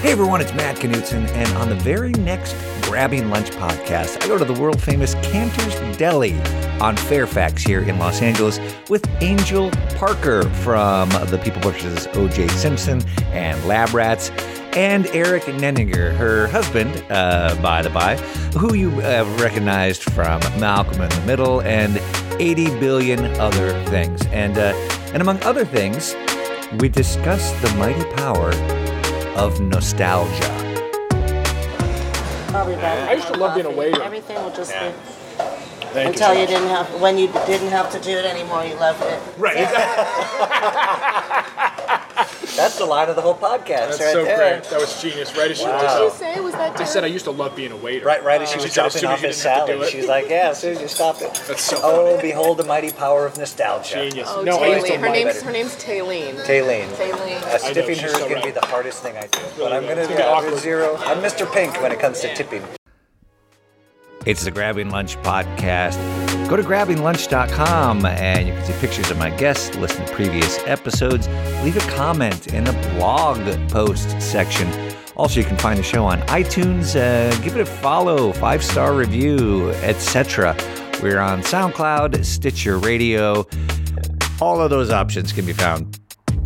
Hey everyone, it's Matt Knutson, and on the very next Grabbing Lunch podcast, I go to the world famous Canter's Deli on Fairfax here in Los Angeles with Angel Parker from the People versus O.J. Simpson and Lab Rats, and Eric Nenninger, her husband, uh, by the by, who you have recognized from Malcolm in the Middle and 80 billion other things. And, uh, and among other things, we discuss the mighty power of nostalgia. Probably better. I used to love being a waiter. Everything will just be Thank until you. you didn't have when you didn't have to do it anymore. You loved it. Right. That's the line of the whole podcast, That's so great. That was genius. Right as she What was did you say? Was that I said I used to love being a waiter. Right, right as she She was said as dropping soon as off his didn't have to do salad, it. she's like, "Yeah, as soon as you stop it." That's so Oh, funny. behold the mighty power of nostalgia. Genius. Oh, no, I used to Taylene. Her name's it. her name's Taylene. Taylene. Taylene. Uh, stiffing her is so going to be the hardest thing I do. But I'm going to It's gonna be zero. I'm Mr. Pink when it comes to tipping. It's the Grabbing Lunch podcast. Go to grabbinglunch.com and you can see pictures of my guests, listen to previous episodes, leave a comment in the blog post section. Also, you can find the show on iTunes. Uh, give it a follow, five star review, etc. We're on SoundCloud, Stitcher Radio. All of those options can be found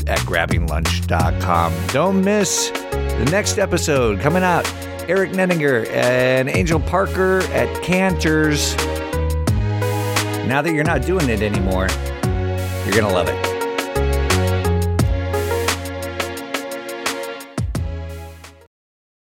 at grabbinglunch.com. Don't miss the next episode coming out. Eric Nenninger and Angel Parker at Canter's. Now that you're not doing it anymore, you're going to love it.